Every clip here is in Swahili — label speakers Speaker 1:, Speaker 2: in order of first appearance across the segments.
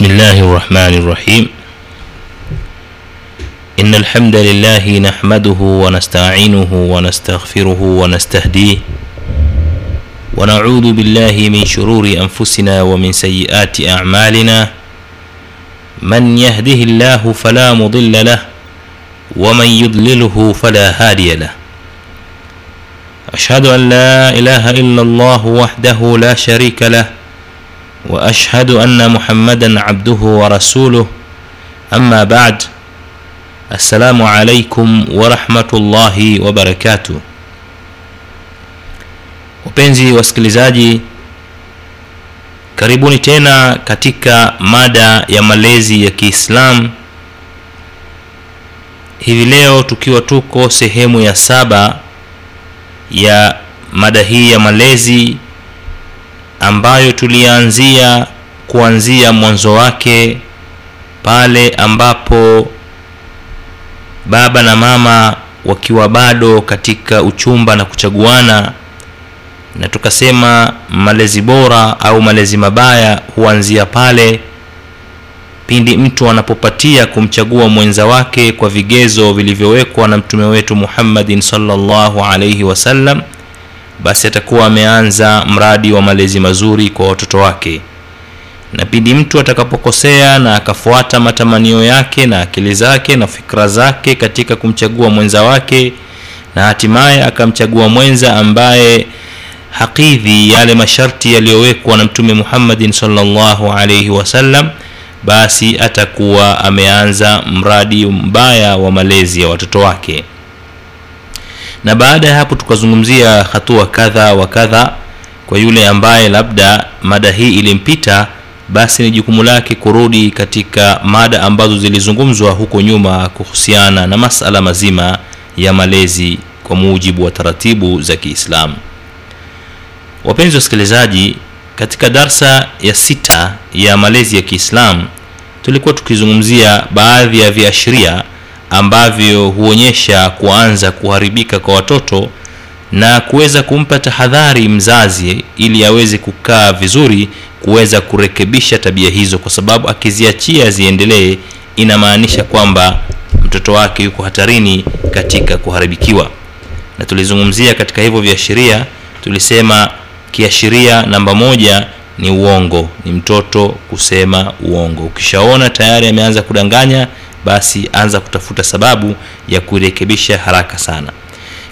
Speaker 1: بسم الله الرحمن الرحيم. إن الحمد لله نحمده ونستعينه ونستغفره ونستهديه ونعوذ بالله من شرور أنفسنا ومن سيئات أعمالنا. من يهده الله فلا مضل له ومن يضلله فلا هادي له. أشهد أن لا إله إلا الله وحده لا شريك له واشهد ان محمدا عبده ورسوله اما بعد السلام عليكم ورحمه الله وبركاته wapenzi wasikilizaji karibuni tena katika mada ya malezi ya kiislam hivi leo tukiwa tuko sehemu ya saba ya mada hii ya malezi ambayo tulianzia kuanzia mwanzo wake pale ambapo baba na mama wakiwa bado katika uchumba na kuchaguana na tukasema malezi bora au malezi mabaya huanzia pale pindi mtu anapopatia kumchagua mwenza wake kwa vigezo vilivyowekwa na mtume wetu muhammadin salllahu alaihi wasallam basi atakuwa ameanza mradi wa malezi mazuri kwa watoto wake. Na pindi mtu atakapokosea na akafuata matamanio yake na akili zake na fikra zake katika kumchagua mwenza wake na hatimaye akamchagua mwenza ambaye hakidhi yale masharti yaliyowekwa na mtume muhammadin salllahu alaihi wasallam basi atakuwa ameanza mradi mbaya wa malezi ya watoto wake na baada ya hapo tukazungumzia hatua kadha wa kadha kwa yule ambaye labda mada hii ilimpita basi ni jukumu lake kurudi katika mada ambazo zilizungumzwa huko nyuma kuhusiana na masala mazima ya malezi kwa mujibu wa taratibu za kiislamu. Wapenzi wasikilizaji katika darsa ya sita ya malezi ya kiislamu tulikuwa tukizungumzia baadhi ya viashiria ambavyo huonyesha kuanza kuharibika kwa watoto na kuweza kumpa tahadhari mzazi ili aweze kukaa vizuri kuweza kurekebisha tabia hizo kwa sababu akiziachia ziendelee inamaanisha kwamba mtoto wake yuko hatarini katika kuharibikiwa. Na tulizungumzia katika hivyo viashiria tulisema kiashiria namba moja ni uongo ni mtoto kusema uongo. Ukishaona tayari ameanza kudanganya basi anza kutafuta sababu ya kuirekebisha haraka sana.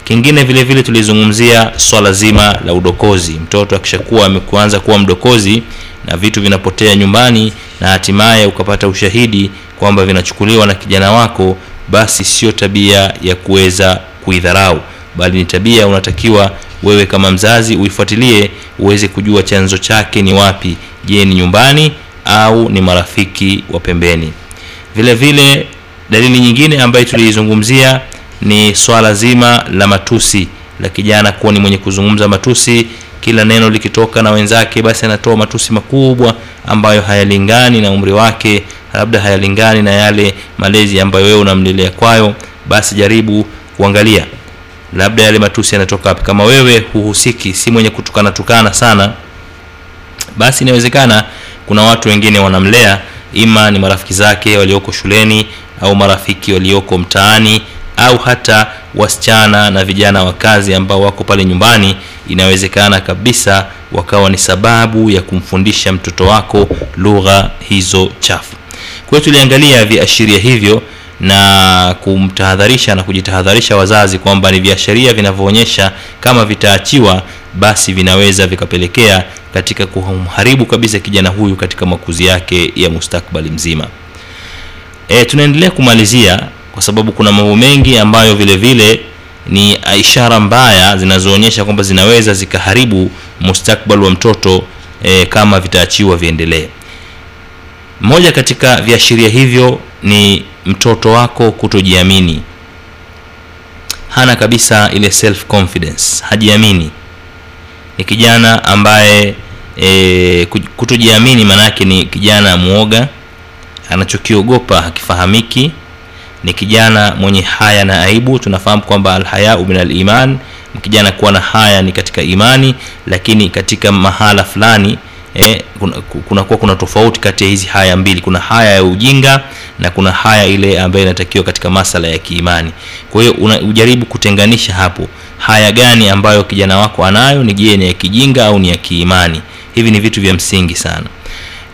Speaker 1: Kingine vile vile tulizungumzia swala zima la udokozi. Mtoto akishakuwa amekuanza kuwa mdokozi na vitu vinapotea nyumbani na hatimaye ukapata ushahidi kwamba vinachukuliwa na kijana wako basi sio tabia ya kuweza kuidharau bali ni tabia unatakiwa wewe kama mzazi uifuatilie uweze kujua chanzo chake ni wapi. Je ni nyumbani au ni marafiki wa pembeni? Vile vile dalili nyingine ambayo tuliizungumzia ni swala zima la matusi la kijana kuwa ni mwenye kuzungumza matusi kila neno likitoka na wenzake basi anatoa matusi makubwa ambayo hayalingani na umri wake labda hayalingani na yale malezi ambayo wewe unamlelea kwayo. Basi jaribu kuangalia labda yale matusi yanatoka wapi? Kama wewe huhusiki si mwenye kutukana tukana sana basi inawezekana kuna watu wengine wanamlea ima ni marafiki zake walioko shuleni au marafiki walioko mtaani au hata wasichana na vijana wa kazi ambao wako pale nyumbani. Inawezekana kabisa wakawa ni sababu ya kumfundisha mtoto wako lugha hizo chafu. Kwa hiyo tuliangalia viashiria hivyo na kumtahadharisha na kujitahadharisha wazazi kwamba ni viashiria vinavyoonyesha kama vitaachiwa basi vinaweza vikapelekea katika kumharibu kabisa kijana huyu katika makuzi yake ya mustakbali mzima. E, tunaendelea kumalizia kwa sababu kuna mambo mengi ambayo vile vile ni ishara mbaya zinazoonyesha kwamba zinaweza zikaharibu mustakbal wa mtoto e, kama vitaachiwa viendelee moja katika viashiria hivyo ni mtoto wako kutojiamini. Hana kabisa ile self confidence hajiamini. Ni kijana ambaye e, kutojiamini maanaake ni kijana mwoga anachokiogopa hakifahamiki. Ni kijana mwenye haya na aibu tunafahamu kwamba alhayau min aliman. Kijana kuwa na haya ni katika imani lakini katika mahala fulani eh, kuna, kuna, kuna, kuna tofauti kati ya hizi haya mbili. Kuna haya ya ujinga na kuna haya ile ambayo inatakiwa katika masala ya kiimani. Kwa hiyo ujaribu kutenganisha hapo. Haya gani ambayo kijana wako anayo ni je ni ya kijinga au ni ya kiimani? Hivi ni vitu vya msingi sana.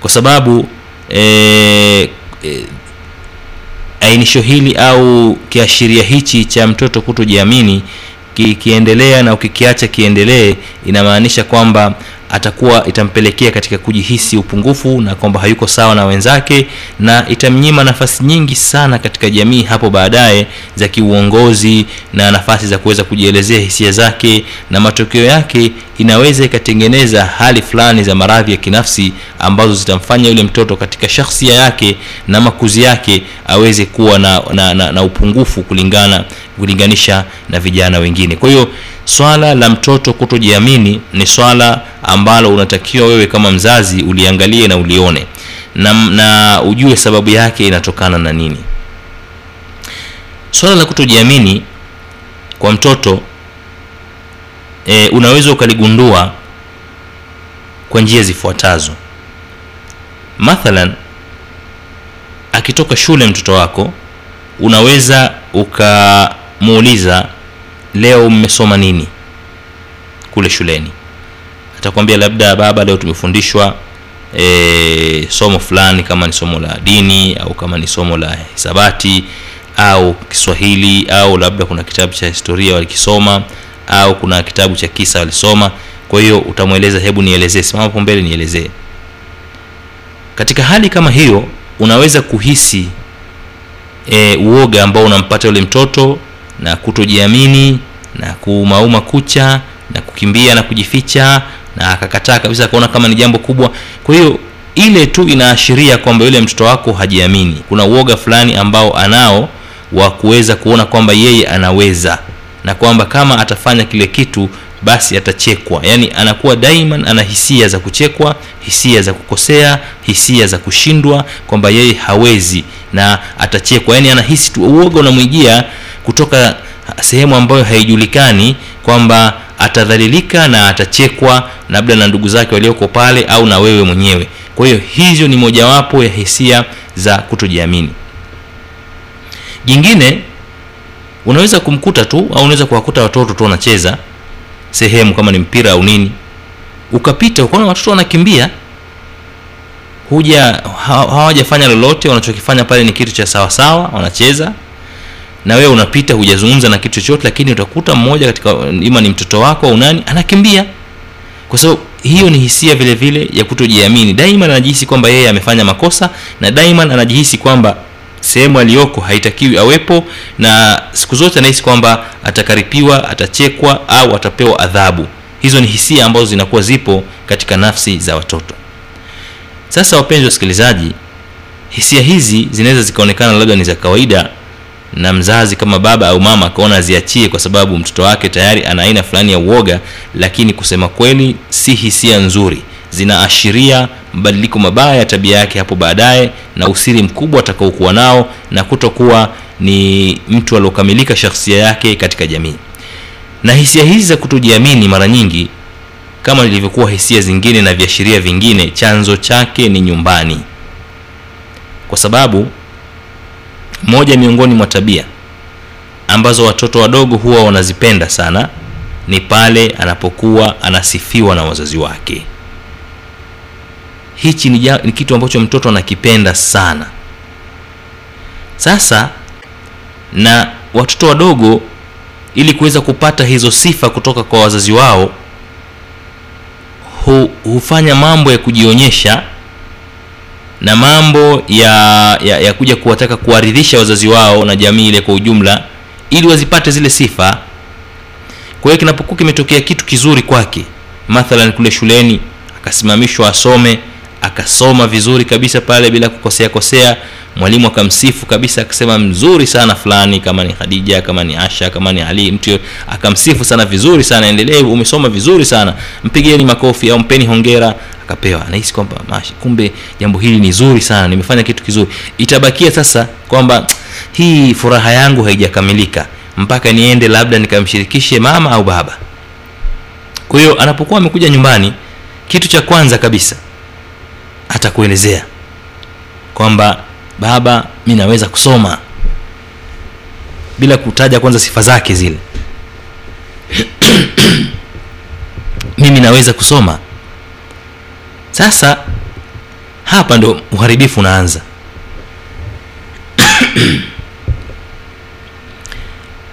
Speaker 1: Kwa sababu eh, eh, ainisho hili au kiashiria hichi cha mtoto kutojiamini kikiendelea na ukikiacha kiendelee inamaanisha kwamba atakuwa itampelekea katika kujihisi upungufu na kwamba hayuko sawa na wenzake na itamnyima nafasi nyingi sana katika jamii hapo baadaye za kiuongozi na nafasi za kuweza kujielezea hisia zake na matokeo yake inaweza ikatengeneza hali fulani za maradhi ya kinafsi ambazo zitamfanya yule mtoto katika shakhsia yake na makuzi yake aweze kuwa na, na, na, na upungufu kulingana kulinganisha na vijana wengine. Kwa hiyo swala la mtoto kutojiamini ni swala ambalo unatakiwa wewe kama mzazi uliangalie na ulione. Na, na ujue sababu yake inatokana na nini. Swala la kutojiamini kwa mtoto e, unaweza ukaligundua kwa njia zifuatazo. Mathalan akitoka shule mtoto wako unaweza ukamuuliza leo mmesoma nini? Kule shuleni. Atakwambia labda baba leo tumefundishwa e, somo fulani kama ni somo la dini au kama ni somo la hisabati au kiswahili au labda kuna kitabu cha historia walikisoma au kuna kitabu cha kisa walisoma. Kwa hiyo utamweleza hebu nielezee simama hapo mbele nielezee. Katika hali kama hiyo unaweza kuhisi e, uoga ambao unampata yule mtoto na kutojiamini na kumauma kucha na kukimbia na kujificha na akakataa kabisa akaona kama ni jambo kubwa. Kwa hiyo ile tu inaashiria kwamba yule mtoto wako hajiamini. Kuna uoga fulani ambao anao wa kuweza kuona kwamba yeye anaweza na kwamba kama atafanya kile kitu basi atachekwa. Yaani anakuwa daiman ana hisia za kuchekwa hisia za kukosea hisia za kushindwa kwamba yeye hawezi na atachekwa. Yaani anahisi tu uoga unamwijia kutoka sehemu ambayo haijulikani kwamba atadhalilika na atachekwa labda na ndugu zake walioko pale au na wewe mwenyewe. Kwa hiyo hizo ni mojawapo ya hisia za kutojiamini. Jingine unaweza kumkuta tu au unaweza kuwakuta watoto tu wanacheza sehemu kama ni mpira au nini. Ukapita ukaona watoto wanakimbia. Huja hawajafanya lolote wanachokifanya pale ni kitu cha sawasawa wanacheza na wewe unapita hujazungumza na kitu chochote lakini utakuta mmoja katika ima ni mtoto wako au nani anakimbia. Kwa sababu hiyo ni hisia vile vile ya kutojiamini. Daima anajihisi kwamba yeye amefanya makosa na daima anajihisi kwamba sehemu aliyoko haitakiwi awepo na siku zote anahisi kwamba atakaripiwa atachekwa au atapewa adhabu. Hizo ni hisia ambazo zinakuwa zipo katika nafsi za watoto. Sasa wapenzi wasikilizaji hisia hizi zinaweza zikaonekana labda ni za kawaida na mzazi kama baba au mama akaona aziachie kwa sababu mtoto wake tayari ana aina fulani ya uoga lakini kusema kweli si hisia nzuri. Zinaashiria mabadiliko mabaya ya tabia yake hapo baadaye na usiri mkubwa atakaokuwa nao na kutokuwa ni mtu aliokamilika shakhsia yake katika jamii. Na hisia hizi za kutojiamini mara nyingi kama ilivyokuwa hisia zingine na viashiria vingine chanzo chake ni nyumbani. Kwa sababu moja miongoni mwa tabia ambazo watoto wadogo huwa wanazipenda sana ni pale anapokuwa anasifiwa na wazazi wake. Hichi ni, ja, ni kitu ambacho mtoto anakipenda sana. Sasa na watoto wadogo ili kuweza kupata hizo sifa kutoka kwa wazazi wao hu, hufanya mambo ya kujionyesha na mambo ya, ya, ya kuja kuwataka kuwaridhisha wazazi wao na jamii ile kwa ujumla ili wazipate zile sifa. Kwa hiyo kinapokuwa kimetokea kitu kizuri kwake mathalan kule shuleni akasimamishwa asome akasoma vizuri kabisa pale bila kukosea kosea. Mwalimu akamsifu kabisa akasema mzuri sana fulani kama ni khadija kama ni asha kama ni ali. Mtu akamsifu sana vizuri sana endelee umesoma vizuri sana. Mpigeni makofi au mpeni hongera. Akapewa. Anahisi kwamba kumbe jambo hili ni zuri sana nimefanya kitu kizuri. Itabakia sasa kwamba hii furaha yangu haijakamilika mpaka niende labda nikamshirikishe mama au baba. Kwa hiyo anapokuwa amekuja nyumbani kitu cha kwanza kabisa atakuelezea kwamba baba mi naweza kusoma bila kutaja kwanza sifa zake zile. Mimi naweza kusoma. Sasa hapa ndo uharibifu unaanza.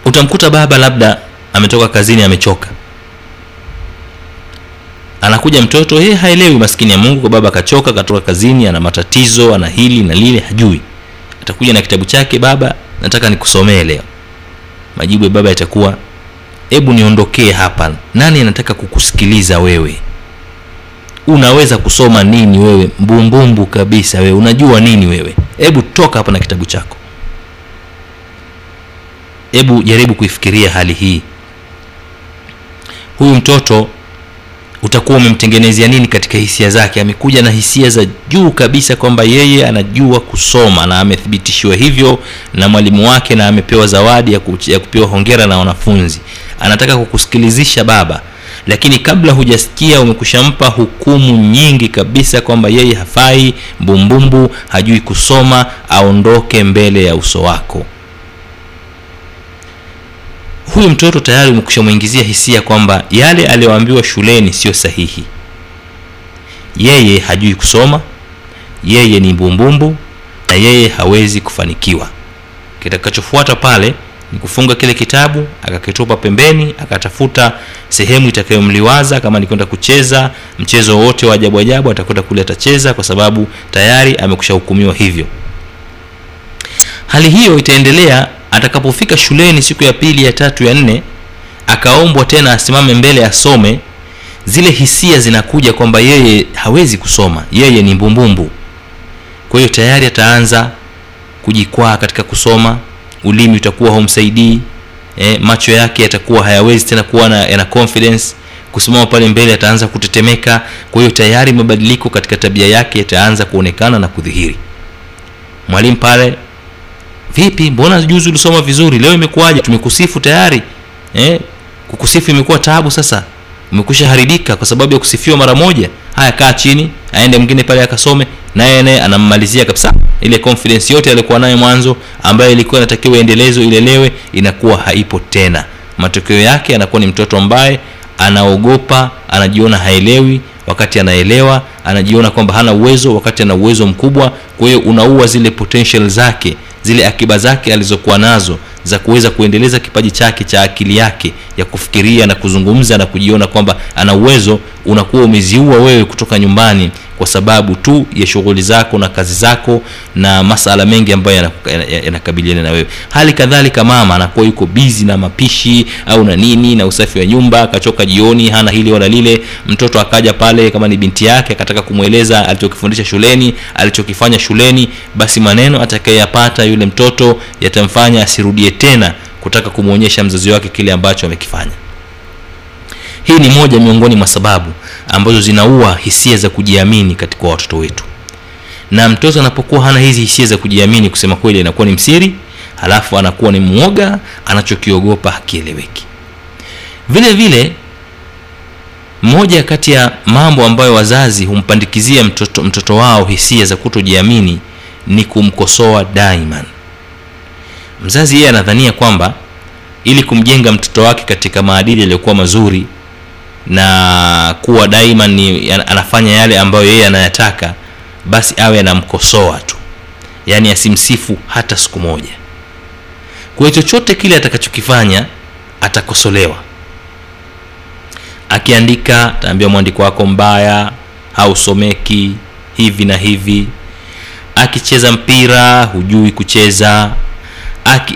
Speaker 1: Utamkuta baba labda ametoka kazini amechoka anakuja mtoto hey, haelewi maskini ya mungu kwa baba akachoka katoka kazini ana matatizo ana hili na lile hajui. Atakuja na kitabu chake baba nataka nikusomee leo. Majibu ya baba yatakuwa hebu niondokee hapa nani anataka kukusikiliza wewe? Unaweza kusoma nini wewe? Mbumbumbu kabisa wewe unajua nini wewe? Hebu toka hapa na kitabu chako. Hebu jaribu kuifikiria hali hii. Huyu mtoto utakuwa umemtengenezea nini katika hisia zake. Amekuja na hisia za juu kabisa kwamba yeye anajua kusoma na amethibitishiwa hivyo na mwalimu wake na amepewa zawadi ya, ku, ya kupewa hongera na wanafunzi. Anataka kukusikilizisha baba lakini kabla hujasikia umekushampa hukumu nyingi kabisa kwamba yeye hafai mbumbumbu hajui kusoma aondoke mbele ya uso wako huyu mtoto tayari umekushamwingizia hisia kwamba yale aliyoambiwa shuleni sio sahihi. Yeye hajui kusoma yeye ni mbumbumbu na yeye hawezi kufanikiwa. Kitakachofuata pale ni kufunga kile kitabu akakitupa pembeni akatafuta sehemu itakayomliwaza. Kama ni kwenda kucheza mchezo wowote wa ajabu ajabu atakwenda kule atacheza kwa sababu tayari amekushahukumiwa hivyo. Hali hiyo itaendelea atakapofika shuleni siku ya pili ya tatu ya nne akaombwa tena asimame mbele asome zile hisia zinakuja kwamba yeye hawezi kusoma yeye ni mbumbumbu. Kwa hiyo tayari ataanza kujikwaa katika kusoma ulimi utakuwa haumsaidii e, macho yake yatakuwa hayawezi tena kuwa na, yana confidence kusimama pale mbele ataanza kutetemeka. Kwa hiyo tayari mabadiliko katika tabia yake yataanza kuonekana na kudhihiri. Mwalimu pale vipi? Mbona juzi ulisoma vizuri? Leo imekuwaje? Tumekusifu tayari? Eh? kukusifu imekuwa taabu sasa. Umekusha haribika kwa sababu ya kusifiwa mara moja. Haya kaa chini aende mwingine pale akasome naye naye anammalizia kabisa ile confidence yote aliyokuwa nayo mwanzo ambayo ilikuwa inatakiwa iendelezwe ilelewe inakuwa haipo tena. Matokeo yake anakuwa ni mtoto ambaye anaogopa anajiona haelewi wakati anaelewa anajiona kwamba hana uwezo wakati ana uwezo mkubwa. Kwa hiyo unaua zile potential zake zile akiba zake alizokuwa nazo za kuweza kuendeleza kipaji chake cha akili yake ya kufikiria na kuzungumza na kujiona kwamba ana uwezo unakuwa umeziua wewe kutoka nyumbani kwa sababu tu ya shughuli zako na kazi zako na masala mengi ambayo yanakabiliana na wewe. Hali kadhalika mama anakuwa yuko bizi na mapishi au na nini na usafi wa nyumba akachoka jioni hana hili wala lile. Mtoto akaja pale kama ni binti yake akataka kumweleza alichokifundisha shuleni alichokifanya shuleni basi maneno atakayeyapata yule mtoto yatamfanya asirudie tena kutaka kumwonyesha mzazi wake kile ambacho amekifanya hii ni moja miongoni mwa sababu ambazo zinaua hisia za kujiamini katika watoto wetu. Na mtoto anapokuwa hana hizi hisia za kujiamini kusema kweli anakuwa ni msiri halafu anakuwa ni mwoga anachokiogopa hakieleweki. Vile vile moja kati ya mambo ambayo wazazi humpandikizia mtoto, mtoto wao hisia za kutojiamini ni kumkosoa daiman mzazi yeye anadhania kwamba ili kumjenga mtoto wake katika maadili yaliyokuwa mazuri na kuwa daima ni anafanya yale ambayo yeye anayataka basi awe anamkosoa tu. Yaani asimsifu hata siku moja. Kwa chochote kile atakachokifanya atakosolewa. Akiandika ataambiwa mwandiko wako mbaya hausomeki hivi na hivi. Akicheza mpira hujui kucheza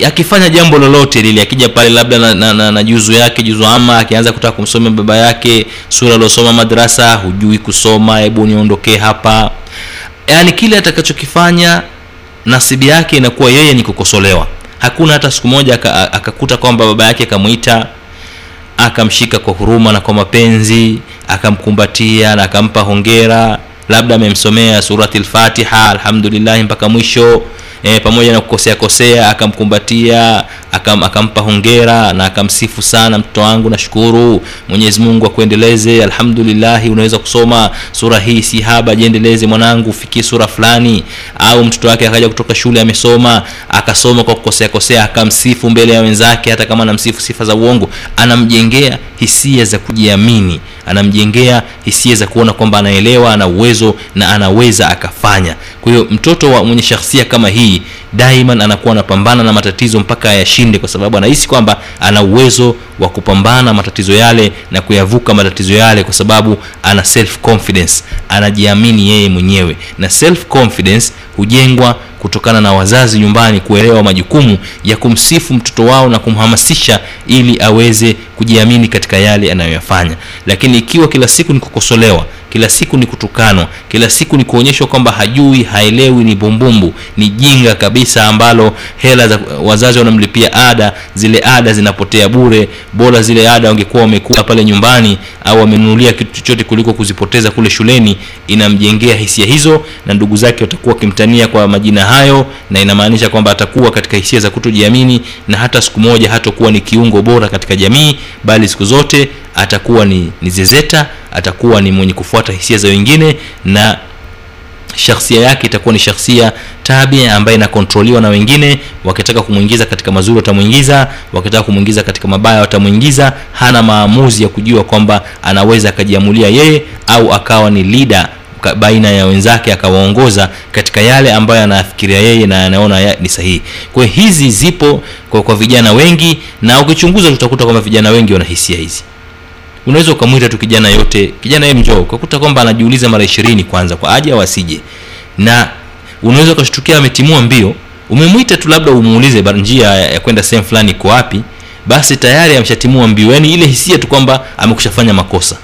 Speaker 1: akifanya jambo lolote lile akija pale labda na, na, na, na juzu yake juzu ama akianza kutaka kumsomea baba yake sura aliosoma madrasa hujui kusoma hebu niondokee hapa. Yaani kile atakachokifanya nasibi yake inakuwa yeye ni kukosolewa. Hakuna hata siku moja akakuta kwamba baba yake akamwita akamshika kwa huruma na kwa mapenzi akamkumbatia na akampa hongera labda amemsomea surati lfatiha alhamdulillahi mpaka mwisho e, pamoja na kukosea kosea akamkumbatia akam, akampa hongera na akamsifu sana mtoto wangu nashukuru. Mwenyezi mungu akuendeleze. Alhamdulillahi unaweza kusoma sura hii si haba jiendeleze mwanangu ufikie sura fulani. Au mtoto wake akaja kutoka shule amesoma akasoma kwa kukosea kosea akamsifu mbele ya wenzake hata kama anamsifu sifa za uongo. Anamjengea hisia za kujiamini anamjengea hisia za kuona kwamba anaelewa ana uwezo na anaweza akafanya. Kwa hiyo mtoto wa mwenye shakhsia kama hii daiman anakuwa anapambana na matatizo mpaka ayashinde kwa sababu anahisi kwamba ana uwezo wa kupambana matatizo yale na kuyavuka matatizo yale kwa sababu ana self confidence anajiamini yeye mwenyewe. Na self confidence hujengwa kutokana na wazazi nyumbani kuelewa majukumu ya kumsifu mtoto wao na kumhamasisha ili aweze kujiamini katika yale anayoyafanya. Lakini ikiwa kila siku ni kukosolewa kila siku ni kutukanwa kila siku ni kuonyeshwa kwamba hajui haelewi ni bumbumbu. Ni jinga kabisa ambalo hela za wazazi wanamlipia ada zile ada zinapotea bure. Bora zile ada wangekuwa wamekula pale nyumbani au amenunulia kitu chochote kuliko kuzipoteza kule shuleni inamjengea hisia hizo na ndugu zake watakuwa wakimtania kwa majina hayo na inamaanisha kwamba atakuwa katika hisia za kutojiamini na hata siku moja hatakuwa ni kiungo bora katika jamii bali siku zote atakuwa ni, ni zezeta atakuwa ni mwenye kufuata hisia za wengine na shakhsia yake itakuwa ni shakhsia tabia ambaye inakontroliwa na wengine. Wakitaka kumwingiza katika mazuri watamwingiza wakitaka kumwingiza katika mabaya watamwingiza. Hana maamuzi ya kujua kwamba anaweza akajiamulia yeye au akawa ni lida baina ya wenzake akawaongoza katika yale ambayo anafikiria yeye na anaona ni sahihi. Kwa hizi zipo kwa, kwa vijana wengi na ukichunguza tutakuta kwamba vijana wengi wana hisia hizi unaweza ukamwita tu kijana yote. Kijana yeye mjoo ukakuta kwamba anajiuliza mara ishirini kwanza kwa aje au asije. Na unaweza ukashtukia ametimua mbio. Umemwita tu labda umuulize njia ya, kwenda sehemu fulani iko wapi. Basi tayari ameshatimua mbio. Yaani ile hisia tu kwamba amekushafanya makosa.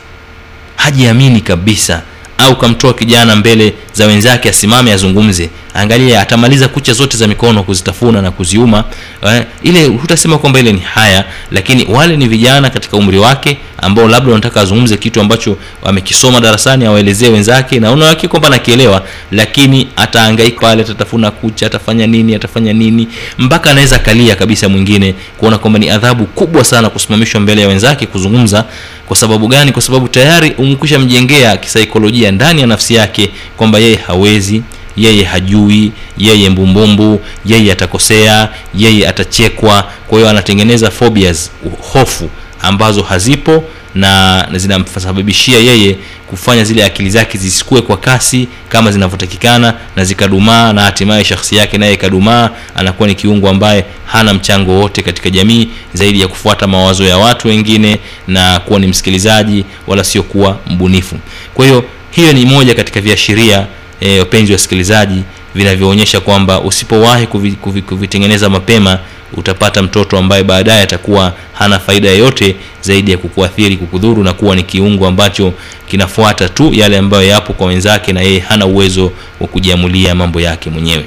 Speaker 1: Hajiamini kabisa. Au kamtoa kijana mbele za wenzake asimame azungumze angalia atamaliza kucha zote za mikono kuzitafuna na kuziuma eh, ile hutasema kwamba ile ni haya lakini wale ni vijana katika umri wake ambao labda wanataka azungumze kitu ambacho amekisoma darasani awaelezee wenzake na unawakia kwamba nakielewa lakini ataangaika pale atatafuna kucha atafanya nini atafanya nini mpaka anaweza kalia kabisa mwingine kuona kwamba ni adhabu kubwa sana kusimamishwa mbele ya wenzake kuzungumza. Kwa sababu gani? Kwa sababu tayari umekwisha mjengea kisaikolojia ndani ya nafsi yake kwamba yeye hawezi yeye hajui yeye mbumbumbu yeye atakosea yeye atachekwa. Kwa hiyo anatengeneza phobias hofu ambazo hazipo na zinamsababishia yeye kufanya zile akili zake zisikue kwa kasi kama zinavyotakikana na zikadumaa na hatimaye shakhsi yake naye ikadumaa anakuwa ni kiungo ambaye hana mchango wote katika jamii zaidi ya kufuata mawazo ya watu wengine na kuwa ni msikilizaji wala sio kuwa mbunifu. Kwa hiyo hiyo ni moja katika viashiria e, wa wasikilizaji vinavyoonyesha kwamba usipowahi kuvi, kuvi, kuvitengeneza mapema utapata mtoto ambaye baadaye atakuwa hana faida yoyote zaidi ya kukuathiri kukudhuru na kuwa ni kiungo ambacho kinafuata tu yale ambayo yapo kwa wenzake na yeye hana uwezo wa kujiamulia mambo yake mwenyewe.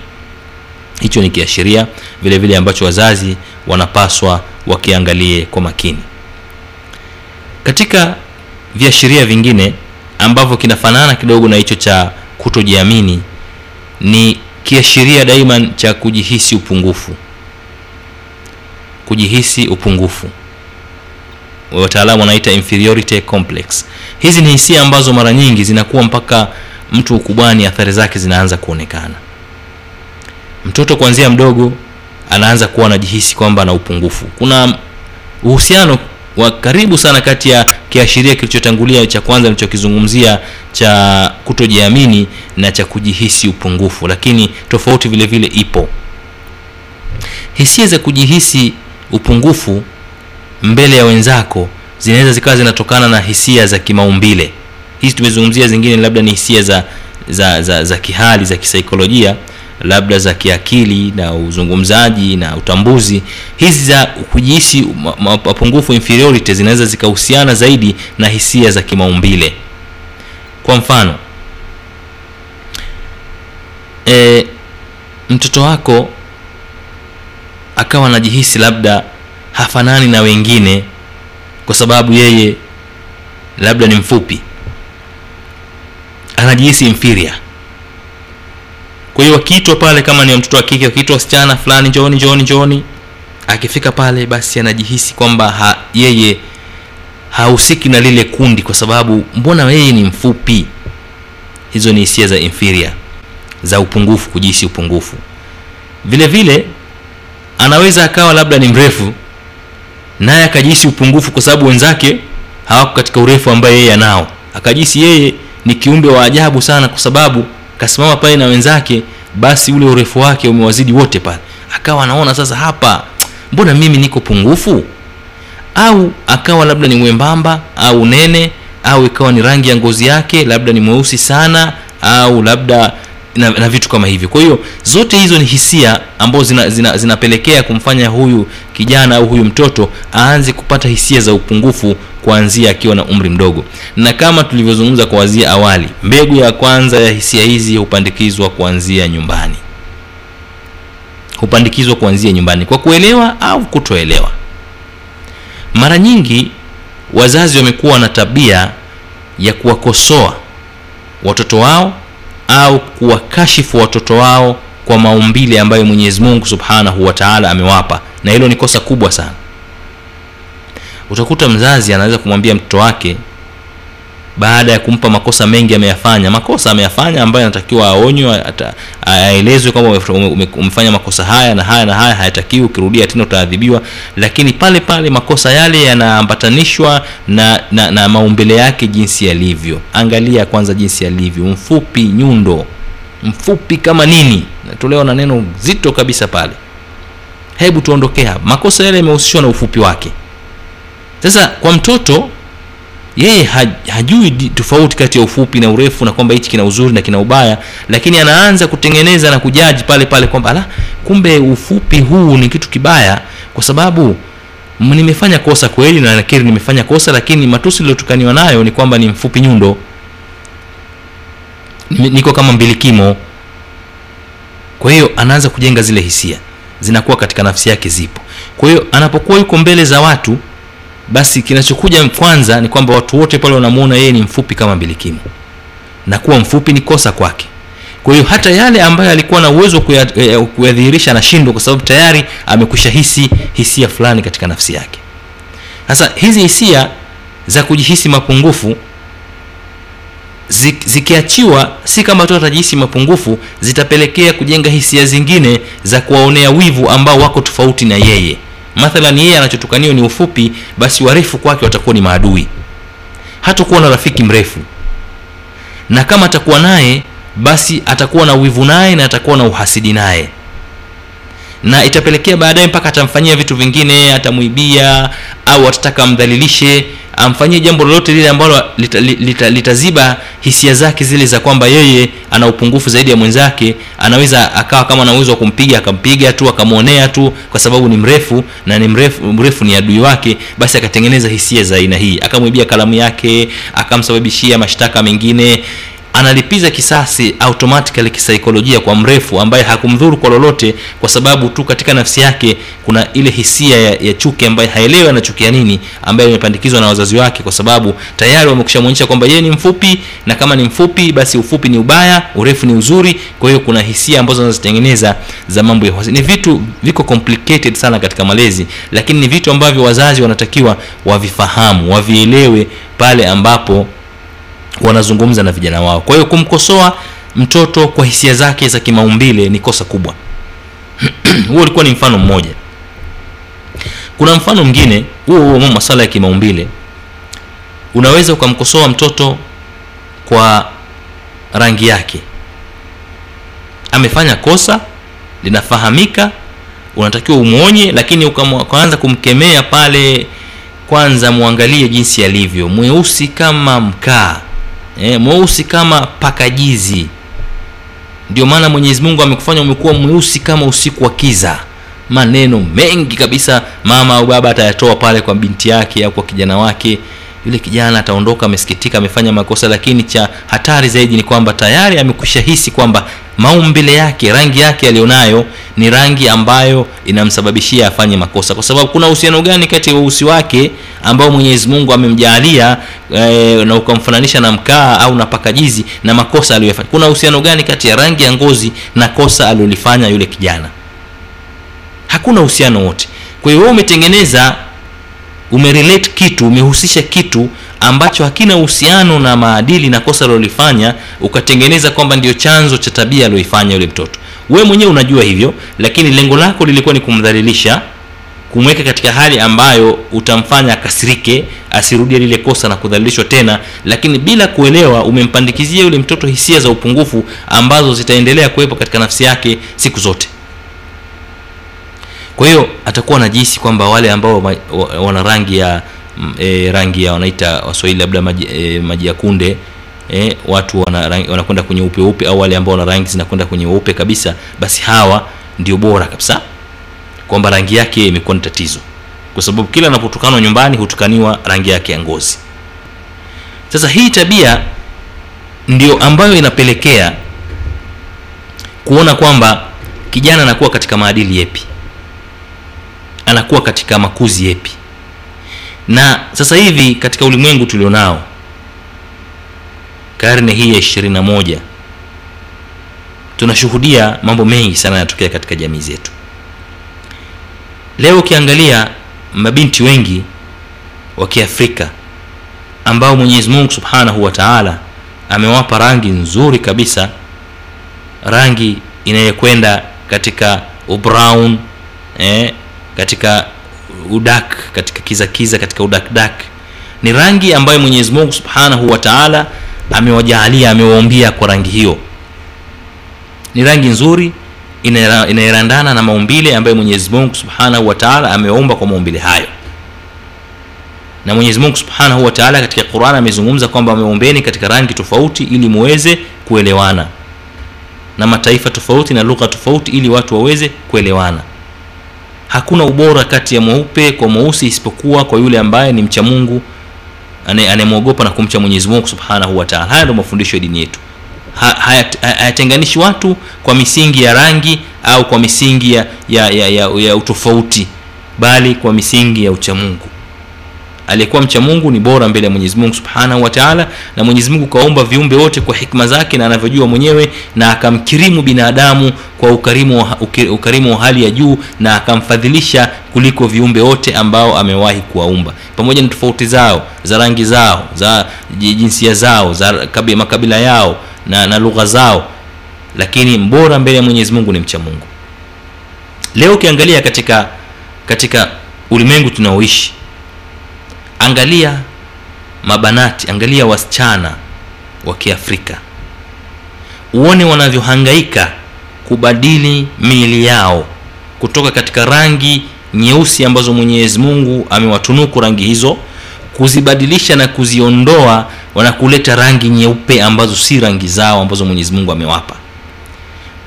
Speaker 1: Hicho ni kiashiria vile vile ambacho wazazi wanapaswa wakiangalie kwa makini. Katika viashiria vingine ambavyo kinafanana kidogo na hicho cha kutojiamini ni kiashiria daima cha kujihisi upungufu. Kujihisi upungufu. Wataalamu wanaita inferiority complex. Hizi ni hisia ambazo mara nyingi zinakuwa mpaka mtu ukubwani athari zake zinaanza kuonekana. Mtoto kuanzia mdogo anaanza kuwa anajihisi kwamba ana upungufu. Kuna uhusiano wa karibu sana kati ya kiashiria kilichotangulia cha kwanza nilichokizungumzia cha kutojiamini na cha kujihisi upungufu. Lakini tofauti vile vile ipo. Hisia za kujihisi upungufu mbele ya wenzako zinaweza zikawa zinatokana na hisia za kimaumbile. Hizi tumezungumzia zingine labda ni hisia za za, za, za kihali za kisaikolojia labda za kiakili na uzungumzaji na utambuzi hizi za kujihisi mapungufu inferiority zinaweza zikahusiana zaidi na hisia za kimaumbile. Kwa mfano e, mtoto wako akawa anajihisi labda hafanani na wengine kwa sababu yeye labda ni mfupi anajihisi inferior kwa hiyo wakiitwa pale kama ni mtoto wa kike wakiitwa wasichana fulani njoni njoni njoni akifika pale basi anajihisi kwamba ha, yeye hahusiki na lile kundi kwa sababu mbona yeye ni mfupi? Hizo ni hisia za inferior za upungufu kujihisi upungufu. Vile vile anaweza akawa labda ni mrefu naye akajihisi upungufu kwa sababu wenzake hawako katika urefu ambaye yeye anao. Akajihisi yeye ni kiumbe wa ajabu sana kwa sababu kasimama pale na wenzake basi ule urefu wake umewazidi wote pale. Akawa anaona sasa hapa mbona mimi niko pungufu? Au akawa labda ni mwembamba au nene au ikawa ni rangi ya ngozi yake labda ni mweusi sana au labda na, na vitu kama hivyo. Kwa hiyo zote hizo ni hisia ambazo zina, zina, zinapelekea kumfanya huyu kijana au huyu mtoto aanze kupata hisia za upungufu kuanzia akiwa na umri mdogo. Na kama tulivyozungumza kwa wazia awali mbegu ya kwanza ya hisia hizi hupandikizwa kuanzia nyumbani. Hupandikizwa kuanzia nyumbani kwa kuelewa au kutoelewa. Mara nyingi wazazi wamekuwa na tabia ya kuwakosoa watoto wao au kuwakashifu watoto wao kwa maumbile ambayo mwenyezi mungu subhanahu wataala amewapa. Na hilo ni kosa kubwa sana. Utakuta mzazi anaweza kumwambia mtoto wake baada ya kumpa makosa mengi ameyafanya. Makosa ameyafanya ambayo anatakiwa aonywe aelezwe kwamba umefanya makosa haya na haya na haya hayatakiwi ukirudia tena utaadhibiwa. Lakini pale pale makosa yale yanaambatanishwa na, na, na maumbile yake jinsi yalivyo. Angalia kwanza jinsi yalivyo. Mfupi nyundo. Mfupi kama nini? Natolewa na neno zito kabisa pale. Hebu tuondokee makosa yale yamehusishwa na ufupi wake. Sasa kwa mtoto yeye hajui tofauti kati ya ufupi na urefu na kwamba hichi kina uzuri na kina ubaya lakini anaanza kutengeneza na kujaji pale pale kwamba ala kumbe ufupi huu ni kitu kibaya kwa sababu nimefanya kosa kweli na nakiri nimefanya kosa lakini matusi iliyotukaniwa nayo ni kwamba ni mfupi nyundo. Niko kama mbilikimo kwa hiyo anaanza kujenga zile hisia zinakuwa katika nafsi yake zipo. Kwa hiyo anapokuwa yuko mbele za watu basi kinachokuja kwanza ni kwamba watu wote pale wanamuona yeye ni mfupi kama mbilikimu na kuwa mfupi ni kosa kwake. Kwa hiyo hata yale ambayo alikuwa na uwezo wa kuyadhihirisha anashindwa kwa sababu tayari amekwisha hisi hisia fulani katika nafsi yake. Sasa hizi hisia za kujihisi mapungufu zikiachiwa si kama tu atajihisi mapungufu zitapelekea kujenga hisia zingine za kuwaonea wivu ambao wako tofauti na yeye mathalan yeye anachotukaniwa ni ufupi basi warefu kwake watakuwa ni maadui. Hatakuwa na rafiki mrefu. Na kama atakuwa naye basi atakuwa na wivu naye na atakuwa na uhasidi naye. Na itapelekea baadaye mpaka atamfanyia vitu vingine atamwibia au atataka amdhalilishe amfanyie jambo lolote lile ambalo litaziba lita, lita, hisia zake zile za kwamba yeye ana upungufu zaidi ya mwenzake anaweza akawa kama ana uwezo wa kumpiga akampiga tu akamwonea tu kwa sababu ni mrefu na ni mrefu, mrefu ni adui wake basi akatengeneza hisia za aina hii akamwibia kalamu yake akamsababishia mashtaka mengine analipiza kisasi automatically kisaikolojia kwa mrefu ambaye hakumdhuru kwa lolote kwa sababu tu katika nafsi yake kuna ile hisia ya, ya chuki ambaye haelewi anachukia nini ambaye imepandikizwa na wazazi wake kwa sababu tayari wamekushamwonyesha kwamba yeye ni mfupi na kama ni mfupi basi ufupi ni ubaya urefu ni uzuri. Kwa hiyo kuna hisia ambazo anazitengeneza za mambo ya ni vitu viko complicated sana katika malezi lakini ni vitu ambavyo wazazi wanatakiwa wavifahamu wavielewe pale ambapo wanazungumza na vijana wao. Kwa hiyo kumkosoa mtoto kwa hisia zake za kimaumbile ni kosa kubwa. Huo ulikuwa ni mfano mmoja. Kuna mfano mwingine huo huo masala ya kimaumbile. Unaweza ukamkosoa mtoto kwa rangi yake. Amefanya kosa linafahamika unatakiwa umwonye lakini ukaanza kumkemea pale kwanza mwangalie jinsi alivyo mweusi kama mkaa e, mweusi kama pakajizi. Ndio maana mwenyezi mungu amekufanya umekuwa mweusi kama usiku wa kiza. Maneno mengi kabisa mama au baba atayatoa pale kwa binti yake au kwa kijana wake yule kijana ataondoka amesikitika amefanya makosa lakini cha hatari zaidi ni kwamba tayari amekwisha hisi kwamba maumbile yake rangi yake aliyonayo ni rangi ambayo inamsababishia afanye makosa. Kwa sababu kuna uhusiano gani kati ya weusi wake ambao mwenyezi mungu amemjaalia e, na ukamfananisha na mkaa au na pakajizi na makosa aliyoyafanya? Kuna uhusiano gani kati ya rangi ya ngozi na kosa alilolifanya yule kijana? Hakuna uhusiano wote. Kwa hiyo umetengeneza umerelate kitu umehusisha kitu ambacho hakina uhusiano na maadili na kosa alilolifanya ukatengeneza kwamba ndio chanzo cha tabia aliyoifanya yule mtoto. Wewe mwenyewe unajua hivyo lakini lengo lako lilikuwa ni kumdhalilisha kumweka katika hali ambayo utamfanya akasirike asirudie lile kosa na kudhalilishwa tena lakini bila kuelewa umempandikizia yule mtoto hisia za upungufu ambazo zitaendelea kuwepo katika nafsi yake siku zote kwa hiyo atakuwa anajihisi kwamba wale ambao wana rangi ya mm, e, rangi ya wanaita waswahili labda maji, e, ya kunde e, watu wana wanakwenda kwenye upe upe au wale ambao wana rangi zinakwenda kwenye upe kabisa basi hawa ndio bora kabisa kwamba rangi yake imekuwa ni tatizo. Kwa sababu kila anapotukanwa nyumbani hutukaniwa rangi yake ya ngozi. Sasa hii tabia ndio ambayo inapelekea kuona kwamba kijana anakuwa katika maadili yepi anakuwa katika makuzi yepi. Na sasa hivi katika ulimwengu tulionao karne hii ya ishirini na moja tunashuhudia mambo mengi sana yanatokea katika jamii zetu. Leo ukiangalia mabinti wengi wa kiafrika ambao mwenyezi mungu subhanahu wa taala amewapa rangi nzuri kabisa rangi inayokwenda katika ubrown eh, katika udak katika kizakiza katika udakdak ni rangi ambayo mwenyezi mungu subhanahu wa taala amewajaalia amewaumbia kwa rangi hiyo. Ni rangi nzuri inaera- inaerandana na maumbile ambayo mwenyezi mungu subhanahu wa amewaumba kwa maumbile hayo. Na mwenyezi mungu subhanahu wa katika quran amezungumza kwamba ameumbeni katika rangi tofauti ili muweze kuelewana. Na mataifa tofauti na lugha tofauti ili watu waweze kuelewana hakuna ubora kati ya mweupe kwa mweusi isipokuwa kwa yule ambaye ni mcha mungu anayemwogopa na kumcha mwenyezi mungu subhanahu wataala haya ndo mafundisho ya dini yetu. Ha- hayat- ha- hayatenganishi watu kwa misingi ya rangi au kwa misingi ya, ya, ya, ya, ya utofauti bali kwa misingi ya uchamungu aliyekuwa mcha mungu ni bora mbele ya mwenyezi mungu subhanahu wa taala na mwenyezi mungu kaumba viumbe wote kwa hikma zake na anavyojua mwenyewe na akamkirimu binadamu kwa ukarimu ukarimu wa hali ya juu na akamfadhilisha kuliko viumbe wote ambao amewahi kuwaumba. Pamoja na tofauti zao za rangi zao za jinsia zao za kabila, makabila yao na, na lugha zao lakini mbora mbele ya mwenyezi mungu ni mcha mungu. Leo ukiangalia katika katika ulimwengu tunaoishi angalia mabanati angalia wasichana wa kiafrika. Uone wanavyohangaika kubadili miili yao kutoka katika rangi nyeusi ambazo mwenyezi mungu amewatunuku rangi hizo kuzibadilisha na kuziondoa na kuleta rangi nyeupe ambazo si rangi zao ambazo mwenyezi mungu amewapa.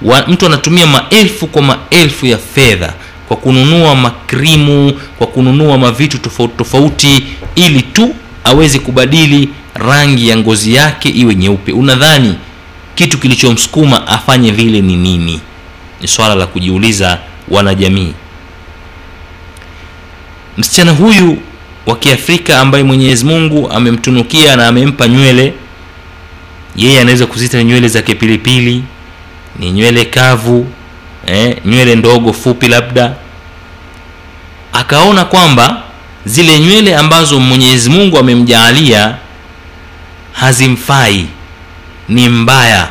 Speaker 1: Wa, mtu anatumia maelfu kwa maelfu ya fedha kwa kununua makrimu kwa kununua mavitu tofauti tofauti ili tu aweze kubadili rangi ya ngozi yake iwe nyeupe. Unadhani kitu kilichomsukuma afanye vile ni nini? Ni swala la kujiuliza wanajamii. Msichana huyu wa kiafrika ambaye mwenyezi mungu amemtunukia na amempa nywele yeye anaweza kuzita nywele za kipilipili ni nywele kavu eh, nywele ndogo fupi labda. Akaona kwamba zile nywele ambazo mwenyezi mungu amemjaalia hazimfai ni mbaya.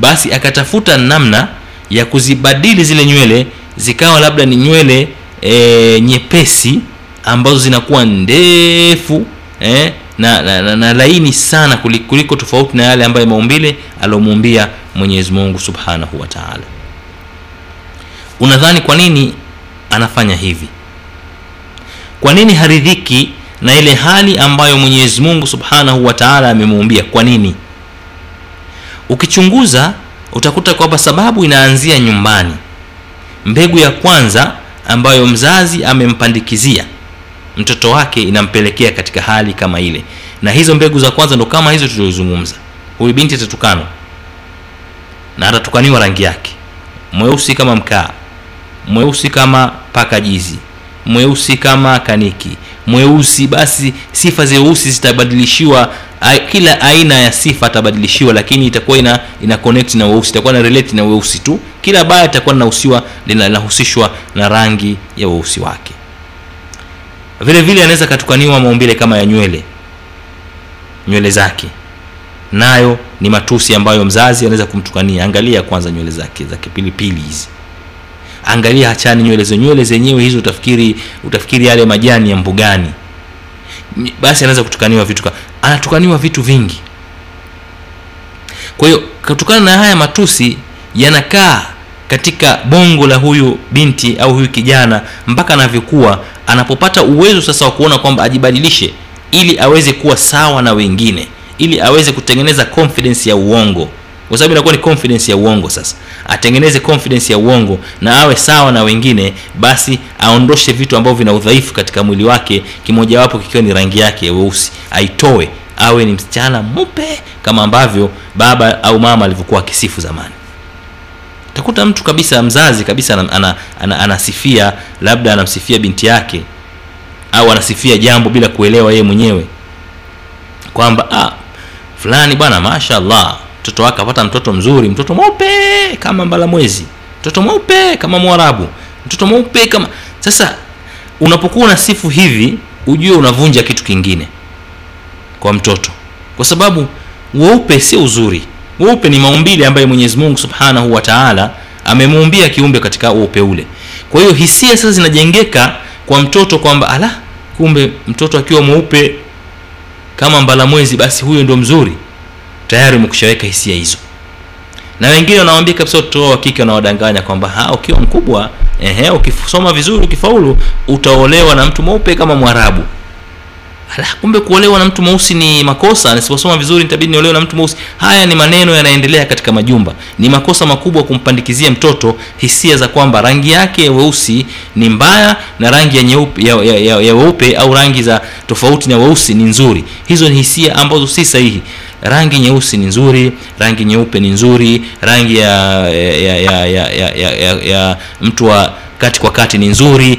Speaker 1: Basi akatafuta namna ya kuzibadili zile nywele zikawa labda ni nywele e, nyepesi ambazo zinakuwa ndefu eh, na, na, na, na laini sana kuliko tofauti na yale ambayo maumbile aliomuumbia mwenyezi mungu subhanahu wa taala unadhani kwa nini anafanya hivi? Kwa nini haridhiki na ile hali ambayo mwenyezi mungu subhanahu wataala amemuumbia? Kwa nini? Ukichunguza utakuta kwamba sababu inaanzia nyumbani. Mbegu ya kwanza ambayo mzazi amempandikizia mtoto wake inampelekea katika hali kama ile. Na hizo mbegu za kwanza ndo kama hizo tulizozungumza. Huyu binti atatukanwa na atatukaniwa rangi yake. Mweusi kama mkaa mweusi kama paka mweusi kama kaniki mweusi basi sifa zeusi zitabadilishiwa kila aina ya sifa atabadilishiwa lakini itakuwa ina ina connect na weusi itakuwa na relate na weusi tu. Kila baya itakuwa linahusiwa linahusishwa na rangi ya weusi wake. Vile vile anaweza katukaniwa maumbile kama ya nywele nywele zake. Nayo ni matusi ambayo mzazi anaweza kumtukania. Angalia kwanza nywele zake za kipilipili hizi angalia hachani nywele za nywele zenyewe hizo utafikiri utafikiri yale majani ya mbugani. Basi anaweza kutukaniwa vitu anatukaniwa vitu vingi. Kwa hiyo kutokana na haya matusi yanakaa katika bongo la huyu binti au huyu kijana mpaka anavyokuwa. Anapopata uwezo sasa wa kuona kwamba ajibadilishe ili aweze kuwa sawa na wengine ili aweze kutengeneza confidence ya uongo kwa sababu inakuwa ni confidence ya uongo sasa. Atengeneze confidence ya uongo na awe sawa na wengine basi aondoshe vitu ambavyo vina udhaifu katika mwili wake kimojawapo kikiwa ni rangi yake weusi. Aitoe awe ni msichana mupe kama ambavyo baba au mama alivyokuwa akisifu zamani. Takuta mtu kabisa mzazi kabisa anasifia ana, ana, ana, labda anamsifia binti yake au anasifia jambo bila kuelewa yeye mwenyewe. Kwamba ah, fulani bwana mashallah mtoto wake apata mtoto mzuri mtoto mweupe kama mbala mwezi mtoto mweupe kama mwarabu mtoto mweupe kama sasa unapokuwa na sifu hivi ujue unavunja kitu kingine kwa mtoto. Kwa sababu weupe sio uzuri. Weupe ni maumbile ambayo mwenyezi mungu subhanahu wa taala amemuumbia kiumbe katika weupe ule. Kwa hiyo hisia sasa zinajengeka kwa mtoto kwamba ala kumbe mtoto akiwa mweupe kama mbala mwezi basi huyo ndio mzuri tayari umekushaweka hisia hizo. Na wengine wanawambia kabisa watoto wa kike kwamba ukiwa mkubwa ehe ukisoma vizuri ukifaulu utaolewa na mtu mweupe kama mwarabu. Ala, kumbe kuolewa na mtu mweusi ni makosa nisiposoma vizuri nitabidi niolewe na mtu mweusi. Haya ni maneno yanaendelea katika majumba. Ni makosa makubwa kumpandikizia mtoto hisia za kwamba rangi yake ya weusi ni mbaya na rangi ya nyeupe ya, ya, ya, ya weupe au rangi za tofauti na weusi ni nzuri. Hizo ni hisia ambazo si sahihi rangi nyeusi ni nzuri rangi nyeupe ni nzuri rangi ya ya, ya, ya, ya, ya, ya, ya mtu wa kati kwa kati ni nzuri.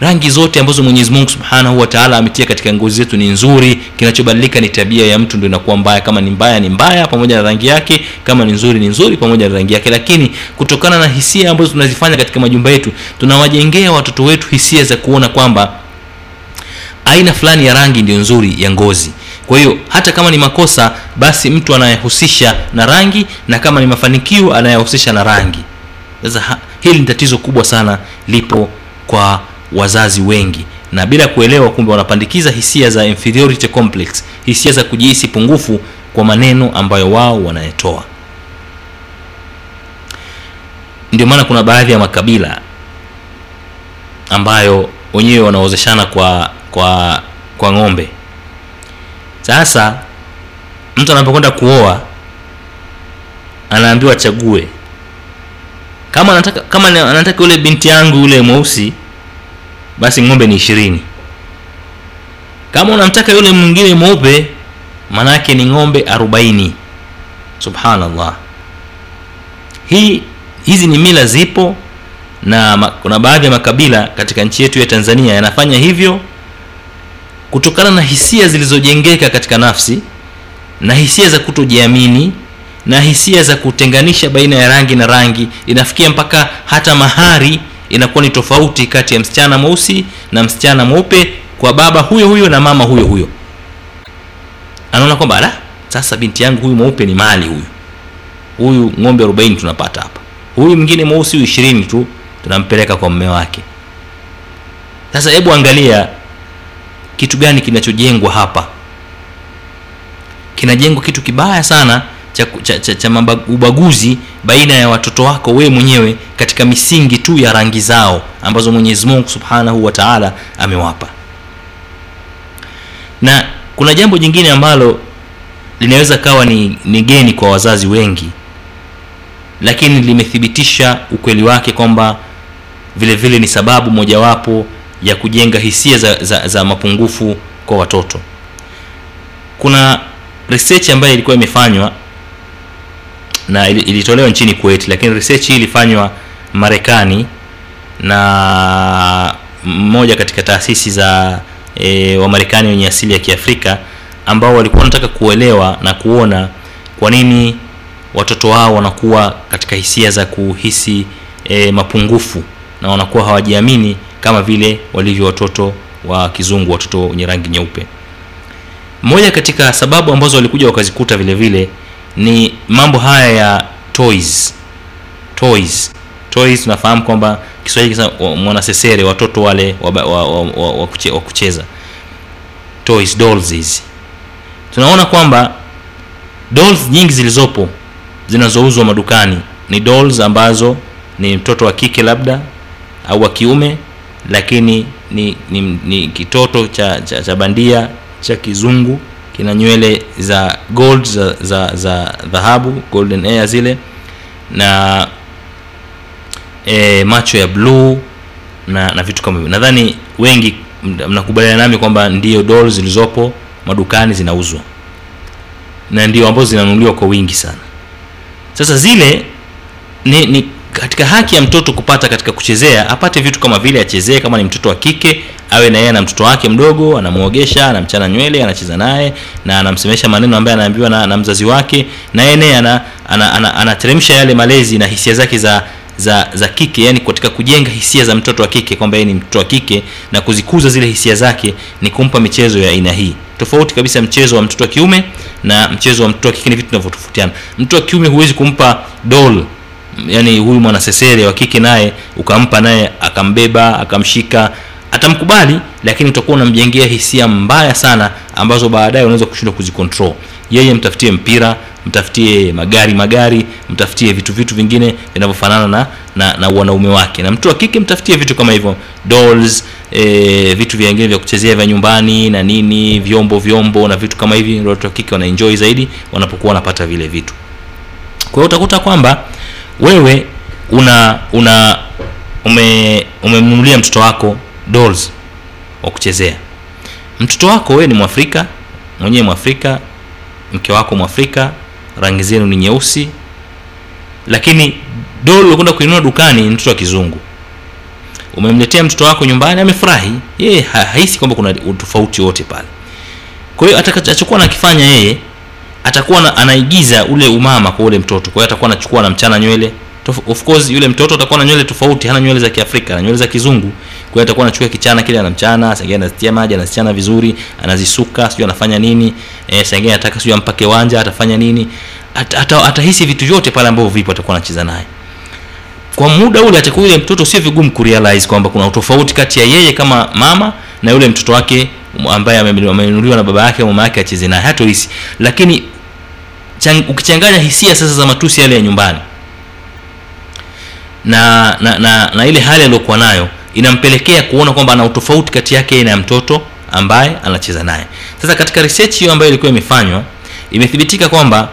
Speaker 1: Rangi zote ambazo mwenyezi mungu subhanahu wa taala ametia katika ngozi zetu ni nzuri. Kinachobadilika ni tabia ya mtu ndo inakuwa mbaya. Kama ni mbaya ni mbaya pamoja na rangi yake. Kama ni nzuri ni nzuri pamoja na rangi yake. Lakini kutokana na hisia ambazo tunazifanya katika majumba yetu tunawajengea watoto wetu hisia za kuona kwamba aina fulani ya rangi ndio nzuri ya ngozi kwa hiyo hata kama ni makosa basi mtu anayehusisha na rangi na kama ni mafanikio anayehusisha na rangi. Sasa hili ni tatizo kubwa sana lipo kwa wazazi wengi. Na bila kuelewa kumbe wanapandikiza hisia za inferiority complex hisia za kujihisi pungufu kwa maneno ambayo wao wanayetoa ndio maana kuna baadhi ya makabila ambayo wenyewe wanaozeshana kwa kwa kwa ng'ombe sasa mtu anapokwenda kuoa anaambiwa chague kama anataka kama anataka yule binti yangu yule mweusi basi ng'ombe ni ishirini. Kama unamtaka yule mwingine mweupe manake ni ng'ombe arobaini. Subhanallah. Hii hizi ni mila zipo na kuna baadhi ya makabila katika nchi yetu ya tanzania yanafanya hivyo kutokana na hisia zilizojengeka katika nafsi na hisia za kutojiamini na hisia za kutenganisha baina ya rangi na rangi inafikia mpaka hata mahari inakuwa ni tofauti kati ya msichana mweusi na msichana mweupe kwa baba huyo huyo na mama huyo huyo. Anaona kwamba la sasa binti yangu huyu mweupe ni mali huyu. Huyu ng'ombe 40 tunapata hapa. Huyu mwingine mweusi huyu ishirini tu tunampeleka kwa mme wake. Sasa hebu angalia kitu gani kinachojengwa hapa? Kinajengwa kitu kibaya sana cha, cha, cha, cha ubaguzi baina ya watoto wako wewe mwenyewe katika misingi tu ya rangi zao ambazo mwenyezi mungu subhanahu wa taala amewapa. Na kuna jambo jingine ambalo linaweza kawa ni, ni geni kwa wazazi wengi lakini limethibitisha ukweli wake kwamba vile vile ni sababu mojawapo ya kujenga hisia za, za, za mapungufu kwa watoto. Kuna research ambayo ilikuwa imefanywa na ilitolewa nchini kuwait lakini research hii ilifanywa marekani na mmoja katika taasisi za e, wamarekani wenye asili ya kiafrika ambao walikuwa wanataka kuelewa na kuona kwa nini watoto wao wanakuwa katika hisia za kuhisi e, mapungufu na wanakuwa hawajiamini kama vile walivyo watoto wa kizungu watoto wenye rangi nyeupe. Moja katika sababu ambazo walikuja wakazikuta vile vile ni mambo haya ya toys. Toys. Toys tunafahamu kwamba kiswahili mwanasesere watoto wale wa, wa, wa, wa, wa, kuche, wa kucheza. Toys dolls hizi. Tunaona kwamba dolls nyingi zilizopo zinazouzwa madukani ni dolls ambazo ni mtoto wa kike labda au wa kiume lakini ni, ni, ni kitoto cha, cha, cha bandia cha kizungu kina nywele za gold za za za dhahabu golden air zile na e, macho ya bluu na na vitu kama hivyo. Nadhani wengi mnakubaliana nami kwamba ndio doll zilizopo madukani zinauzwa. Na ndio ambazo zinanunuliwa kwa wingi sana. Sasa zile ni, ni katika haki ya mtoto kupata katika kuchezea apate vitu kama vile achezee kama ni mtoto wa kike awe na yeye na mtoto wake mdogo anamwogesha anamchana nywele anacheza naye na anamsemesha maneno ambayo anaambiwa na, na mzazi wake na yeye naye anateremsha ana, ana, ana, ana yale malezi na hisia zake za za za kike yani katika kujenga hisia za mtoto wa kike kwamba yeye ni mtoto wa kike na kuzikuza zile hisia zake ni kumpa michezo ya aina hii. Tofauti kabisa mchezo wa mtoto wa kiume na mchezo wa mtoto wa kike ni vitu vinavyotofautiana. Mtoto wa kiume huwezi kumpa doll yani huyu mwanasesere wa kike naye ukampa naye akambeba akamshika atamkubali lakini utakuwa unamjengea hisia mbaya sana ambazo baadaye unaweza kushindwa kuzikontrol yeye mtafutie mpira mtafutie magari magari mtafutie vitu vitu vingine vinavyofanana na, na, na wanaume wake. Na mtu wa kike mtafutie vitu kama hivyo. Dolls e, vitu vingine vya kuchezea vya nyumbani na nini vyombo vyombo na vitu kama hivi. Watu wa kike wanaenjoy zaidi wanapokuwa wanapata vile vitu. Kwa hiyo utakuta kwamba wewe una una ume mtoto wako dolls wa kuchezea. Mtoto wako wewe ni mwafrika mwenyewe mwafrika mke wako mwafrika rangi zenu ni nyeusi. Lakini doll ulikwenda kuinunua dukani ni mtoto wa kizungu. Umemletea mtoto wako nyumbani amefurahi. Yeye hahisi kwamba kuna utofauti wote pale. Kwa hiyo atakachokuwa nakifanya yeye atakuwa anaigiza ule umama kwa ule mtoto. Kwa hiyo atakuwa anachukua anamchana nywele. Of course yule mtoto atakuwa na nywele tofauti hana nywele za kiafrika na nywele za kizungu. Kwa hiyo atakuwa anachukua kichana kile anamchana sengine anazitia maji anazichana vizuri anazisuka sijui anafanya nini e, sengine anataka sijui ampake wanja atafanya nini. At, ata, atahisi vitu vyote pale ambavyo vipo atakuwa anacheza naye. Kwa muda ule atakuwa yule mtoto sio vigumu kurealize kwamba kuna utofauti kati ya yeye kama mama na yule mtoto wake ambaye amenunuliwa na baba yake au mama yake acheze naye hatohisi. Lakini chang, ukichanganya hisia sasa za matusi yale ya nyumbani. Na na, na, na ile hali aliyokuwa nayo inampelekea kuona kwamba ana utofauti kati yake na mtoto ambaye anacheza naye. Sasa katika research hiyo ambayo ilikuwa imefanywa imethibitika kwamba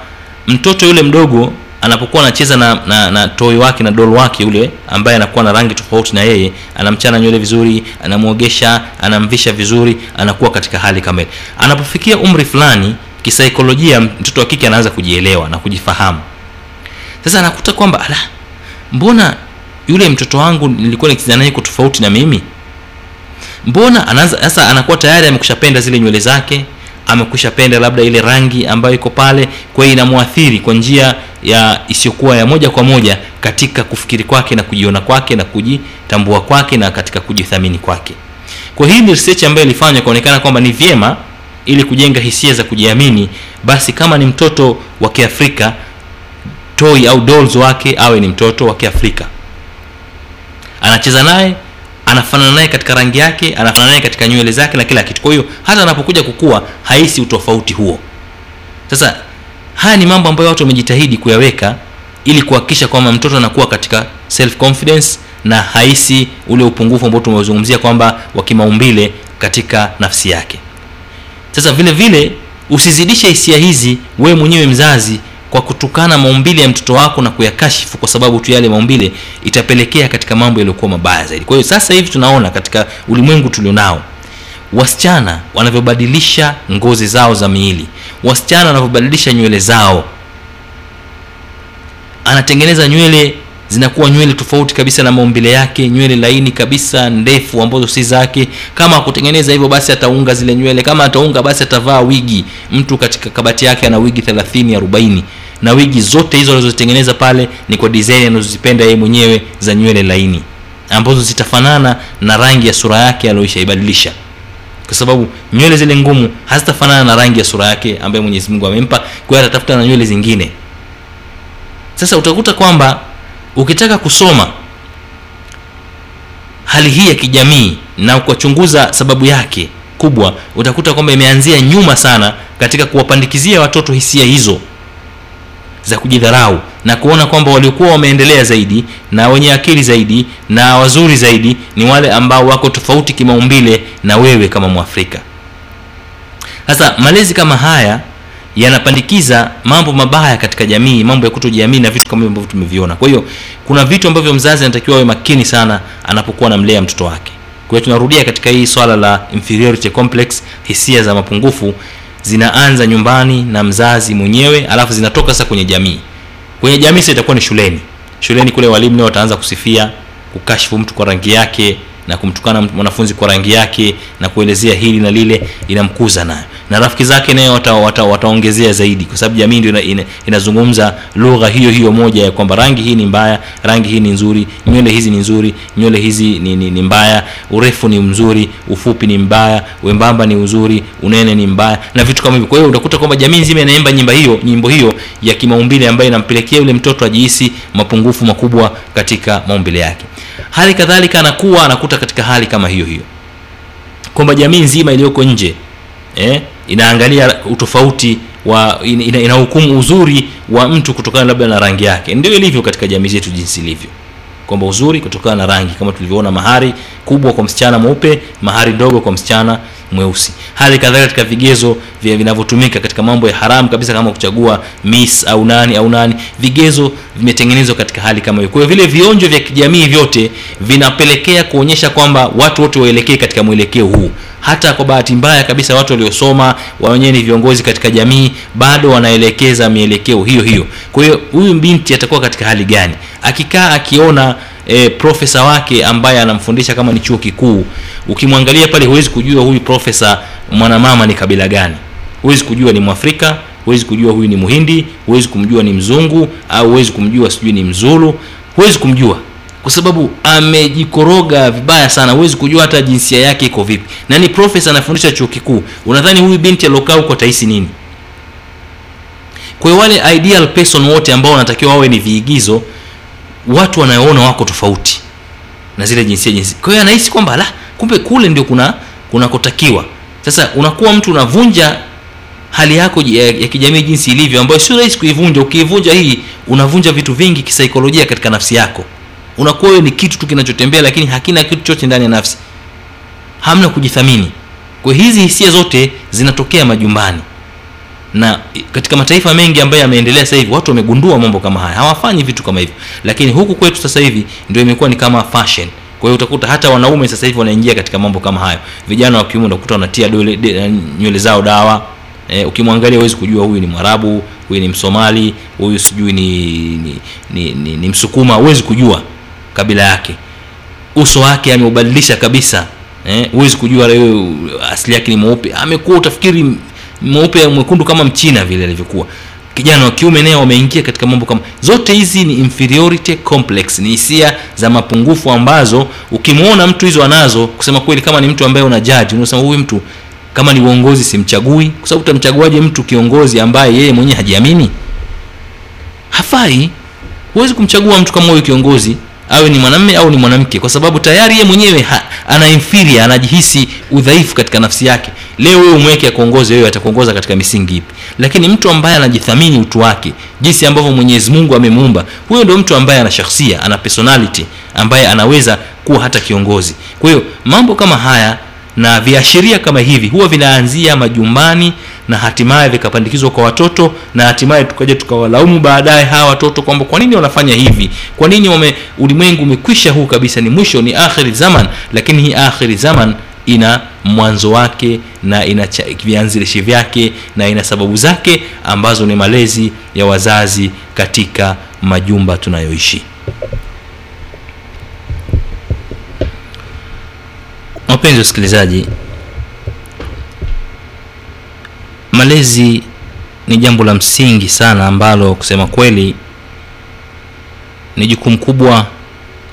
Speaker 1: mtoto yule mdogo anapokuwa anacheza na, na, na toi wake na dol wake yule ambaye anakuwa na rangi tofauti na yeye anamchana nywele vizuri anamwogesha anamvisha vizuri anakuwa katika hali kama ile. Anapofikia umri fulani kisaikolojia mtoto wa kike anaanza kujielewa na kujifahamu. Sasa anakuta kwamba ala mbona yule mtoto wangu nilikuwa nikicheza iko tofauti na mimi? Mbona anaanza sasa anakuwa tayari amekushapenda zile nywele zake amekushapenda labda ile rangi ambayo iko pale kwa hiyo inamwathiri kwa njia ya isiyokuwa ya moja kwa moja katika kufikiri kwake na kujiona kwake na kujitambua kwake na katika kujithamini kwake. Kwa hii ni research ambayo ilifanywa ikaonekana kwamba ni vyema ili kujenga hisia za kujiamini basi kama ni mtoto wa kiafrika toy au dolls wake awe ni mtoto wa kiafrika. Anacheza naye anafanana naye katika rangi yake anafanana naye katika nywele zake na kila kitu. Kwa hiyo hata anapokuja kukua haisi utofauti huo. Sasa haya ni mambo ambayo watu wamejitahidi kuyaweka ili kuhakikisha kwamba mtoto anakuwa katika self confidence na haisi ule upungufu ambao tumezungumzia kwamba wa kimaumbile katika nafsi yake sasa vile vile usizidishe hisia hizi wewe mwenyewe mzazi kwa kutukana maumbile ya mtoto wako na kuyakashifu kwa sababu tu yale maumbile itapelekea katika mambo yaliyokuwa mabaya zaidi. Kwa hiyo sasa hivi tunaona katika ulimwengu tulionao wasichana wanavyobadilisha ngozi zao za miili wasichana wanavyobadilisha nywele zao. Anatengeneza nywele zinakuwa nywele tofauti kabisa na maumbile yake nywele laini kabisa ndefu ambazo si zake. Kama akutengeneza hivyo basi ataunga zile nywele. Kama ataunga basi atavaa wigi. Mtu katika kabati yake ana wigi 30 40 na wigi zote hizo alizozitengeneza pale ni kwa design anazozipenda yeye mwenyewe za nywele laini ambazo zitafanana na rangi ya sura yake aliyoishaibadilisha kwa sababu nywele zile ngumu hazitafanana na rangi ya sura yake ambaye mwenyezi mungu amempa kwa hiyo atatafuta na nywele zingine. Sasa utakuta kwamba ukitaka kusoma hali hii ya kijamii na kuwachunguza sababu yake kubwa utakuta kwamba imeanzia nyuma sana katika kuwapandikizia watoto hisia hizo za kujidharau na kuona kwamba waliokuwa wameendelea zaidi na wenye akili zaidi na wazuri zaidi ni wale ambao wako tofauti kimaumbile na wewe kama mwafrika. Sasa malezi kama haya yanapandikiza mambo mabaya katika jamii mambo ya kutojiamini na vitu kama hivyo ambavyo tumeviona. Kwa hiyo kuna vitu ambavyo mzazi anatakiwa awe makini sana anapokuwa anamlea mtoto wake. Kwa hiyo tunarudia katika hii swala la inferiority complex hisia za mapungufu zinaanza nyumbani na mzazi mwenyewe alafu zinatoka sasa kwenye jamii. Kwenye jamii sasa itakuwa ni shuleni. Shuleni kule walimu nao wataanza kusifia kukashifu mtu kwa rangi yake na kumtukana mwanafunzi kwa rangi yake na kuelezea hili na lile inamkuza nayo na rafiki zake naye wataongezea wata, wata zaidi kwa sababu jamii ndio ina, ina, inazungumza lugha hiyo hiyo moja ya kwamba rangi hii ni mbaya rangi hii ni nzuri nywele hizi ni nzuri nywele hizi ni, ni, ni mbaya urefu ni mzuri ufupi ni mbaya wembamba ni uzuri unene ni mbaya na vitu kama hivyo. Kwa hiyo utakuta kwamba jamii nzima inaimba nyimba hiyo nyimbo hiyo ya kimaumbile ambayo inampelekea yule mtoto ajihisi mapungufu makubwa katika maumbile yake. Hali kadhalika anakuwa anakuta katika hali kama hiyo hiyo. Kwamba jamii nzima iliyoko nje eh, inaangalia utofauti wa ina, inahukumu uzuri wa mtu kutokana labda na rangi yake. Ndio ilivyo katika jamii zetu jinsi ilivyo kwamba uzuri kutokana na rangi. Kama tulivyoona mahari kubwa kwa msichana mweupe mahari ndogo kwa msichana mweusi. Hali kadhalika katika vigezo vinavyotumika katika mambo ya haramu kabisa kama kuchagua miss au nani au nani vigezo vimetengenezwa katika hali kama hiyo. Kwa hiyo vile vionjo vya kijamii vyote vinapelekea kuonyesha kwamba watu wote waelekee katika mwelekeo huu. Hata kwa bahati mbaya kabisa watu waliosoma wenyewe ni viongozi katika jamii bado wanaelekeza mielekeo hiyo hiyo. Kwa hiyo huyu binti atakuwa katika hali gani akikaa akiona e, profesa wake ambaye anamfundisha kama ni chuo kikuu ukimwangalia pale huwezi kujua huyu profesa mwanamama ni kabila gani. Huwezi kujua ni mwafrika huwezi kujua huyu ni muhindi huwezi kumjua ni mzungu au huwezi kumjua sijui ni mzulu. Huwezi kumjua. Kwa sababu amejikoroga vibaya sana huwezi kujua hata jinsia yake iko vipi. Na ni profesa anafundisha chuo kikuu unadhani huyu binti aliokaa huko atahisi nini? Kwa wale ideal person wote ambao wanatakiwa wawe ni viigizo watu wanaoona wako tofauti na zile jinsia jinsi. Kwa hiyo anahisi kwamba la kumbe kule ndio kuna kunakotakiwa. Sasa unakuwa mtu unavunja hali yako ya, ya kijamii jinsi ilivyo ambayo sio rahisi kuivunja. Ukiivunja hii unavunja vitu vingi kisaikolojia katika nafsi yako. Unakuwa wewe ni kitu tu kinachotembea lakini hakina kitu chote ndani ya nafsi. Hamna kujithamini. Kwa hizi hisia zote zinatokea majumbani na katika mataifa mengi ambayo yameendelea sasa hivi watu wamegundua mambo kama haya. Hawafanyi vitu kama hivyo. Lakini huku kwetu sasa hivi ndio imekuwa ni kama fashion. Kwa hiyo utakuta hata wanaume sasa hivi wanaingia katika mambo kama hayo. Vijana wa kiume utakuta wanatia dole nywele zao dawa. E, ukimwangalia huwezi kujua huyu ni mwarabu huyu ni msomali huyu sijui ni ni, ni, ni, ni msukuma. Huwezi kujua kabila yake. Uso wake ameubadilisha kabisa. Huwezi e, kujua asili yake ni mweupe. Amekuwa utafikiri mweupe mwekundu kama mchina vile alivyokuwa. Kijana wa kiume naye wameingia katika mambo kama zote hizi ni inferiority complex ni hisia za mapungufu ambazo ukimwona mtu hizo anazo kusema kweli kama ni mtu ambaye una jaji unasema huyu mtu kama ni uongozi simchagui kwa sababu utamchaguaje mtu kiongozi ambaye yeye mwenyewe hajiamini? Hafai. Huwezi kumchagua mtu kama huyu kiongozi awe ni mwanamme au ni mwanamke kwa sababu tayari yeye mwenyewe ana inferior anajihisi udhaifu katika nafsi yake. Leo wewe umweke akuongoze wewe atakuongoza katika misingi ipi? Lakini mtu ambaye anajithamini utu wake jinsi ambavyo mwenyezi mungu amemuumba huyo ndio mtu ambaye ana shakhsia ana personality ambaye anaweza kuwa hata kiongozi. Kwa hiyo mambo kama haya na viashiria kama hivi huwa vinaanzia majumbani na hatimaye vikapandikizwa kwa watoto na hatimaye tukaja tukawalaumu baadaye hawa watoto kwamba kwa nini wanafanya hivi? Kwa nini ulimwengu umekwisha huu kabisa ni mwisho ni akhiri zaman. Lakini hii akhiri zaman ina mwanzo wake na ina vianzilishi vyake na ina sababu zake ambazo ni malezi ya wazazi katika majumba tunayoishi. Wapenzi wasikilizaji, malezi ni jambo la msingi sana ambalo kusema kweli ni jukumu kubwa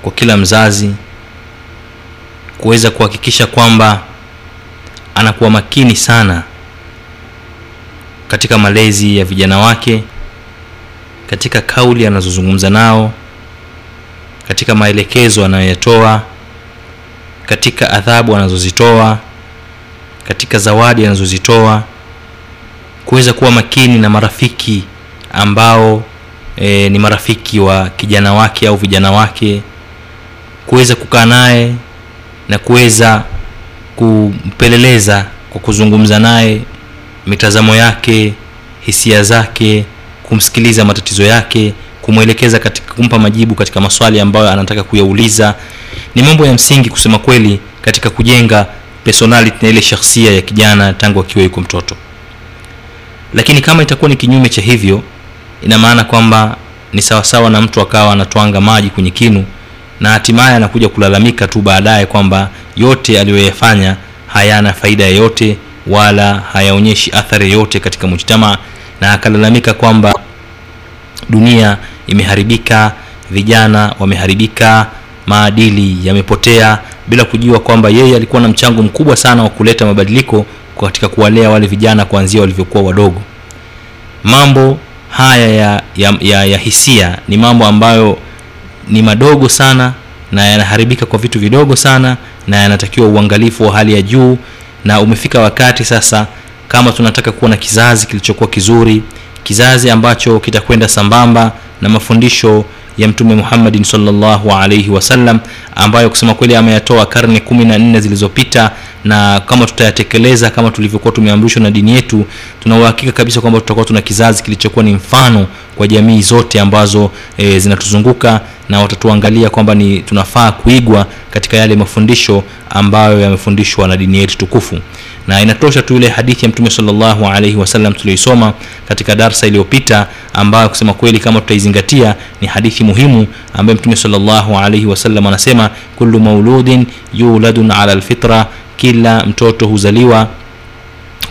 Speaker 1: kwa kila mzazi kuweza kuhakikisha kwamba anakuwa makini sana katika malezi ya vijana wake katika kauli anazozungumza nao katika maelekezo anayoyatoa katika adhabu anazozitoa katika zawadi anazozitoa kuweza kuwa makini na marafiki ambao e, ni marafiki wa kijana wake au vijana wake kuweza kukaa naye na kuweza kumpeleleza kwa kuzungumza naye mitazamo yake hisia zake kumsikiliza matatizo yake kumwelekeza katika kumpa majibu katika maswali ambayo anataka kuyauliza. Ni mambo ya msingi kusema kweli katika kujenga personality na ile shakhsia ya kijana tangu akiwa yuko mtoto. Lakini kama itakuwa ni kinyume cha hivyo ina maana kwamba ni sawasawa na mtu akawa anatwanga maji kwenye kinu na hatimaye anakuja kulalamika tu baadaye kwamba yote aliyoyafanya hayana faida yoyote wala hayaonyeshi athari yoyote katika mujtama na akalalamika kwamba dunia imeharibika vijana wameharibika maadili yamepotea bila kujua kwamba yeye alikuwa na mchango mkubwa sana wa kuleta mabadiliko katika kuwalea wale vijana kuanzia walivyokuwa wadogo. Mambo haya ya, ya, ya, ya hisia ni mambo ambayo ni madogo sana na yanaharibika kwa vitu vidogo sana na yanatakiwa uangalifu wa hali ya juu. Na umefika wakati sasa kama tunataka kuwa na kizazi kilichokuwa kizuri kizazi ambacho kitakwenda sambamba na mafundisho ya mtume muhammadin salllahu alaihi wasallam ambayo kusema kweli ameyatoa karne kumi na nne zilizopita na kama tutayatekeleza kama tulivyokuwa tumeamrishwa na dini yetu tuna uhakika kabisa kwamba tutakuwa tuna kizazi kilichokuwa ni mfano kwa jamii zote ambazo e, zinatuzunguka na watatuangalia kwamba ni tunafaa kuigwa katika yale mafundisho ambayo yamefundishwa na dini yetu tukufu na inatosha tu ile hadithi ya mtume salllahu alaihi wasallam tulioisoma katika darsa iliyopita ambayo kusema kweli kama tutaizingatia ni hadithi muhimu ambayo mtume salllahu alaihi wasallam anasema kullu mauludin yuladun ala lfitra kila mtoto huzaliwa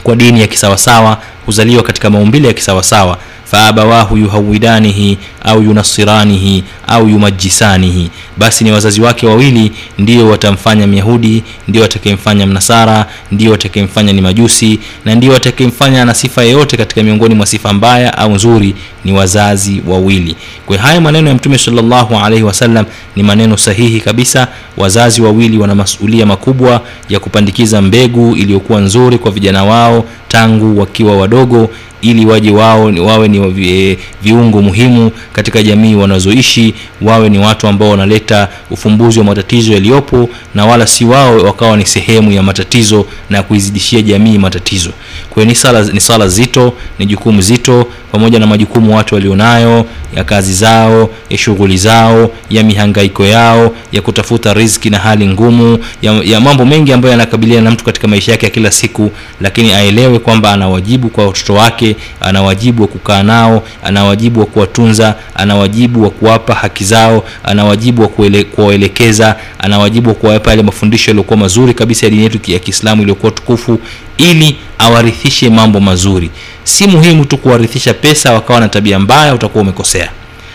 Speaker 1: kwa dini ya kisawasawa huzaliwa katika maumbile ya kisawasawa faabawahu yuhawidanihi au yunasiranihi au yumajisanihi. Basi ni wazazi wake wawili ndio watamfanya myahudi ndio watakayemfanya mnasara ndio watakayemfanya ni majusi na ndio watakayemfanya na sifa yeyote katika miongoni mwa sifa mbaya au nzuri ni wazazi wawili. Kwa haya maneno ya mtume salllahu alaihi wasallam ni maneno sahihi kabisa. Wazazi wawili wana masulia makubwa ya kupandikiza mbegu iliyokuwa nzuri kwa vijana wao tangu wakiwa wadogo ili waje wao wawe ni vi, viungo muhimu katika jamii wanazoishi wawe ni watu ambao wanaleta ufumbuzi wa matatizo yaliyopo na wala si wao wakawa ni sehemu ya matatizo na kuizidishia jamii matatizo. Kwa ni sala, ni sala zito ni jukumu zito pamoja na majukumu watu walionayo ya kazi zao ya shughuli zao ya mihangaiko yao ya kutafuta riziki na hali ngumu ya, ya mambo mengi ambayo yanakabiliana na mtu katika maisha yake ya kila siku lakini aelewe kwamba ana wajibu kwa watoto wake ana wajibu wa kukaa nao ana wajibu wa kuwatunza ana wajibu wa kuwapa haki zao ana wajibu wa kuwaelekeza ana wajibu wa kuwapa yale mafundisho yaliyokuwa mazuri kabisa ya dini yetu ya kiislamu iliyokuwa tukufu ili awarithishe mambo mazuri. Si muhimu tu kuwarithisha pesa wakawa na tabia mbaya utakuwa umekosea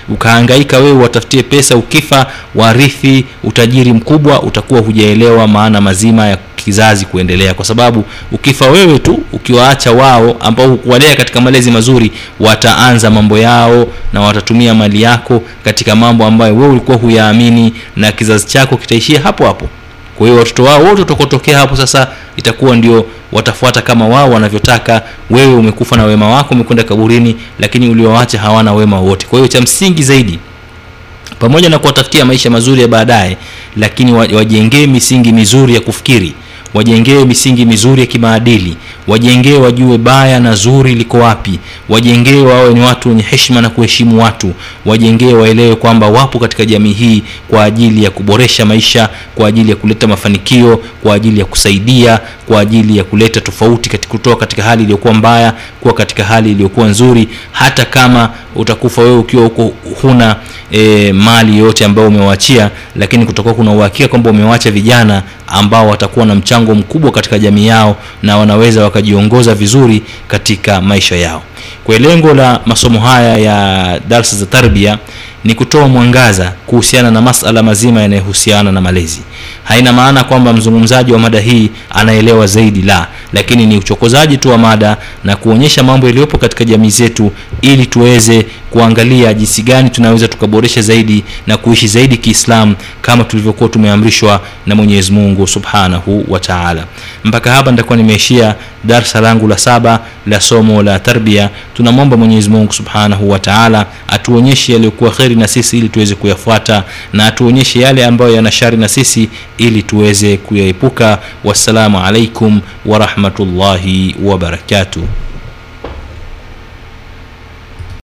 Speaker 1: ukahangaika wewe watafutie pesa ukifa warithi utajiri mkubwa utakuwa hujaelewa maana mazima ya kizazi kuendelea. Kwa sababu ukifa wewe tu ukiwaacha wao ambao hukuwalea katika malezi mazuri wataanza mambo yao na watatumia mali yako katika mambo ambayo wewe ulikuwa huyaamini na kizazi chako kitaishia hapo hapo kwa hiyo watoto wao wote utakotokea hapo sasa itakuwa ndio watafuata kama wao wanavyotaka. Wewe umekufa na wema wako umekwenda kaburini lakini uliowacha hawana wema wote kwa hiyo cha msingi zaidi pamoja na kuwatafutia maisha mazuri ya baadaye lakini wajengee misingi mizuri ya kufikiri wajengee misingi mizuri ya kimaadili wajengee wajue baya na zuri liko wapi wajengee wawe ni watu wenye heshima na kuheshimu watu wajengee waelewe kwamba wapo katika jamii hii kwa ajili ya kuboresha maisha kwa ajili ya kuleta mafanikio kwa ajili ya kusaidia kwa ajili ya kuleta tofauti katika kutoka katika hali iliyokuwa mbaya kuwa katika hali iliyokuwa nzuri. Hata kama utakufa wewe ukiwa huko huna e, mali yoyote ambayo umewaachia lakini kutakuwa kuna uhakika kwamba umewacha vijana ambao watakuwa na mchango mkubwa katika jamii yao na wanaweza wakajiongoza vizuri katika maisha yao. Kwa lengo la masomo haya ya darsa za tarbia ni kutoa mwangaza kuhusiana na masala mazima yanayohusiana na malezi. Haina maana kwamba mzungumzaji wa mada hii anaelewa zaidi la lakini ni uchokozaji tu wa mada na kuonyesha mambo yaliyopo katika jamii zetu ili tuweze kuangalia jinsi gani tunaweza tukaboresha zaidi na kuishi zaidi kiislamu kama tulivyokuwa tumeamrishwa na mwenyezi mungu subhanahu wa taala. Mpaka hapa nitakuwa nimeishia darsa langu la saba la somo la tarbia tunamwomba mwenyezi mungu subhanahu wa atuonyeshe yaliyokuwa kheri na sisi ili tuweze kuyafuata na atuonyeshe yale ambayo yana shari na sisi ili tuweze kuyaepuka. Wassalamu alaikum warahmatullahi wabarakatuh